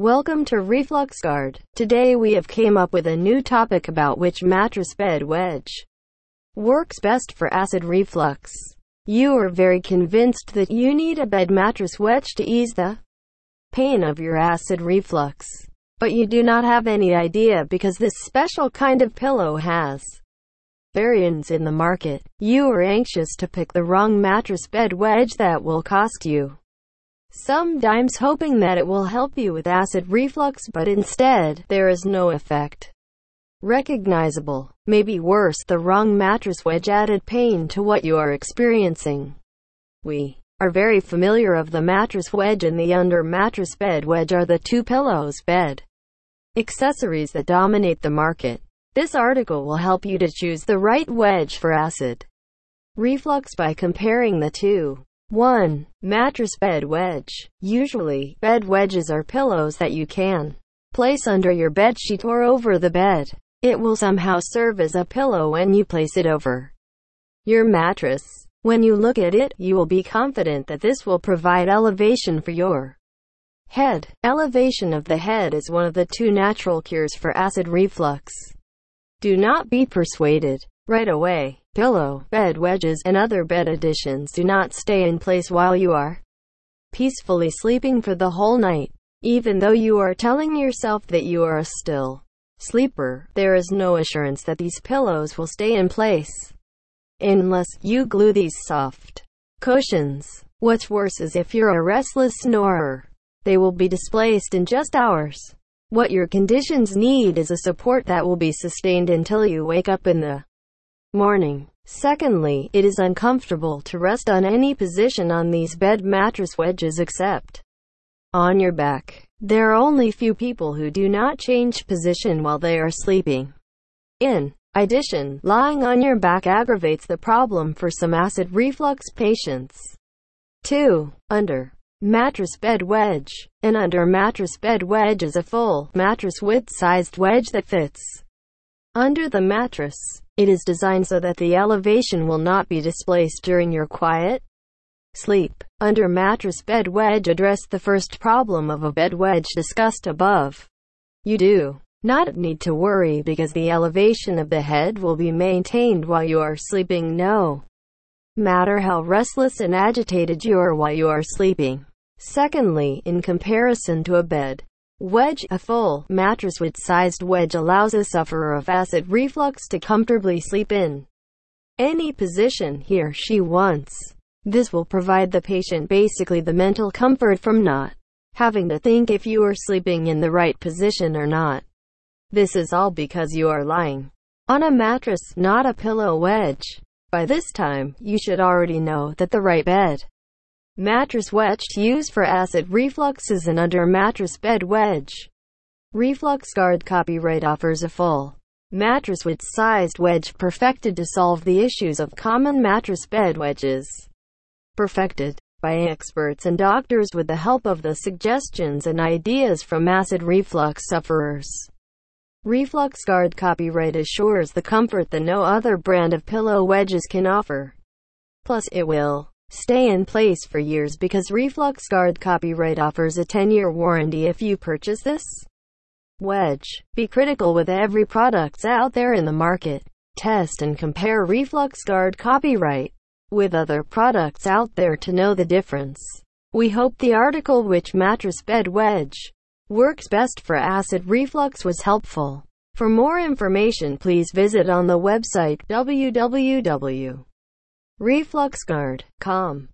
Welcome to Reflux Guard. Today we have came up with a new topic about which mattress bed wedge works best for acid reflux. You are very convinced that you need a bed mattress wedge to ease the pain of your acid reflux. But you do not have any idea because this special kind of pillow has variants in the market. You are anxious to pick the wrong mattress bed wedge that will cost you some dimes hoping that it will help you with acid reflux but instead, there is no effect. Recognizable. Maybe worse, the wrong mattress wedge added pain to what you are experiencing. We are very familiar of the mattress wedge and the under mattress bed wedge are the two pillows bed accessories that dominate the market. This article will help you to choose the right wedge for acid reflux by comparing the two. 1. Mattress bed wedge. Usually, bed wedges are pillows that you can place under your bed sheet or over the bed. It will somehow serve as a pillow when you place it over your mattress. When you look at it, you will be confident that this will provide elevation for your head. Elevation of the head is one of the two natural cures for acid reflux. Do not be persuaded right away pillow, bed wedges, and other bed additions do not stay in place while you are peacefully sleeping for the whole night. Even though you are telling yourself that you are a still sleeper, there is no assurance that these pillows will stay in place unless you glue these soft cushions. What's worse is if you're a restless snorer, they will be displaced in just hours. What your conditions need is a support that will be sustained until you wake up in the morning. Secondly, it is uncomfortable to rest on any position on these bed mattress wedges except on your back. There are only few people who do not change position while they are sleeping. In addition, lying on your back aggravates the problem for some acid reflux patients. 2. Under mattress bed wedge. An under mattress bed wedge is a full mattress width sized wedge that fits under the mattress. It is designed so that the elevation will not be displaced during your quiet sleep. Under mattress bed wedge address the first problem of a bed wedge discussed above. You do not need to worry because the elevation of the head will be maintained while you are sleeping no matter how restless and agitated you are while you are sleeping. Secondly, in comparison to a bed, Wedge A full mattress with sized wedge allows a sufferer of acid reflux to comfortably sleep in any position he or she wants. This will provide the patient basically the mental comfort from not having to think if you are sleeping in the right position or not. This is all because you are lying on a mattress, not a pillow wedge. By this time, you should already know that the right bed Mattress wedge used for acid reflux is an under mattress bed wedge. Reflux Guard copyright offers a full mattress with sized wedge perfected to solve the issues of common mattress bed wedges. Perfected by experts and doctors with the help of the suggestions and ideas from acid reflux sufferers. Reflux Guard copyright assures the comfort that no other brand of pillow wedges can offer. Plus, it will stay in place for years because Reflux Guard copyright offers a 10-year warranty if you purchase this wedge. Be critical with every products out there in the market. Test and compare Reflux Guard copyright with other products out there to know the difference. We hope the article which mattress bed wedge works best for acid reflux was helpful. For more information please visit on the website www refluxguard.com.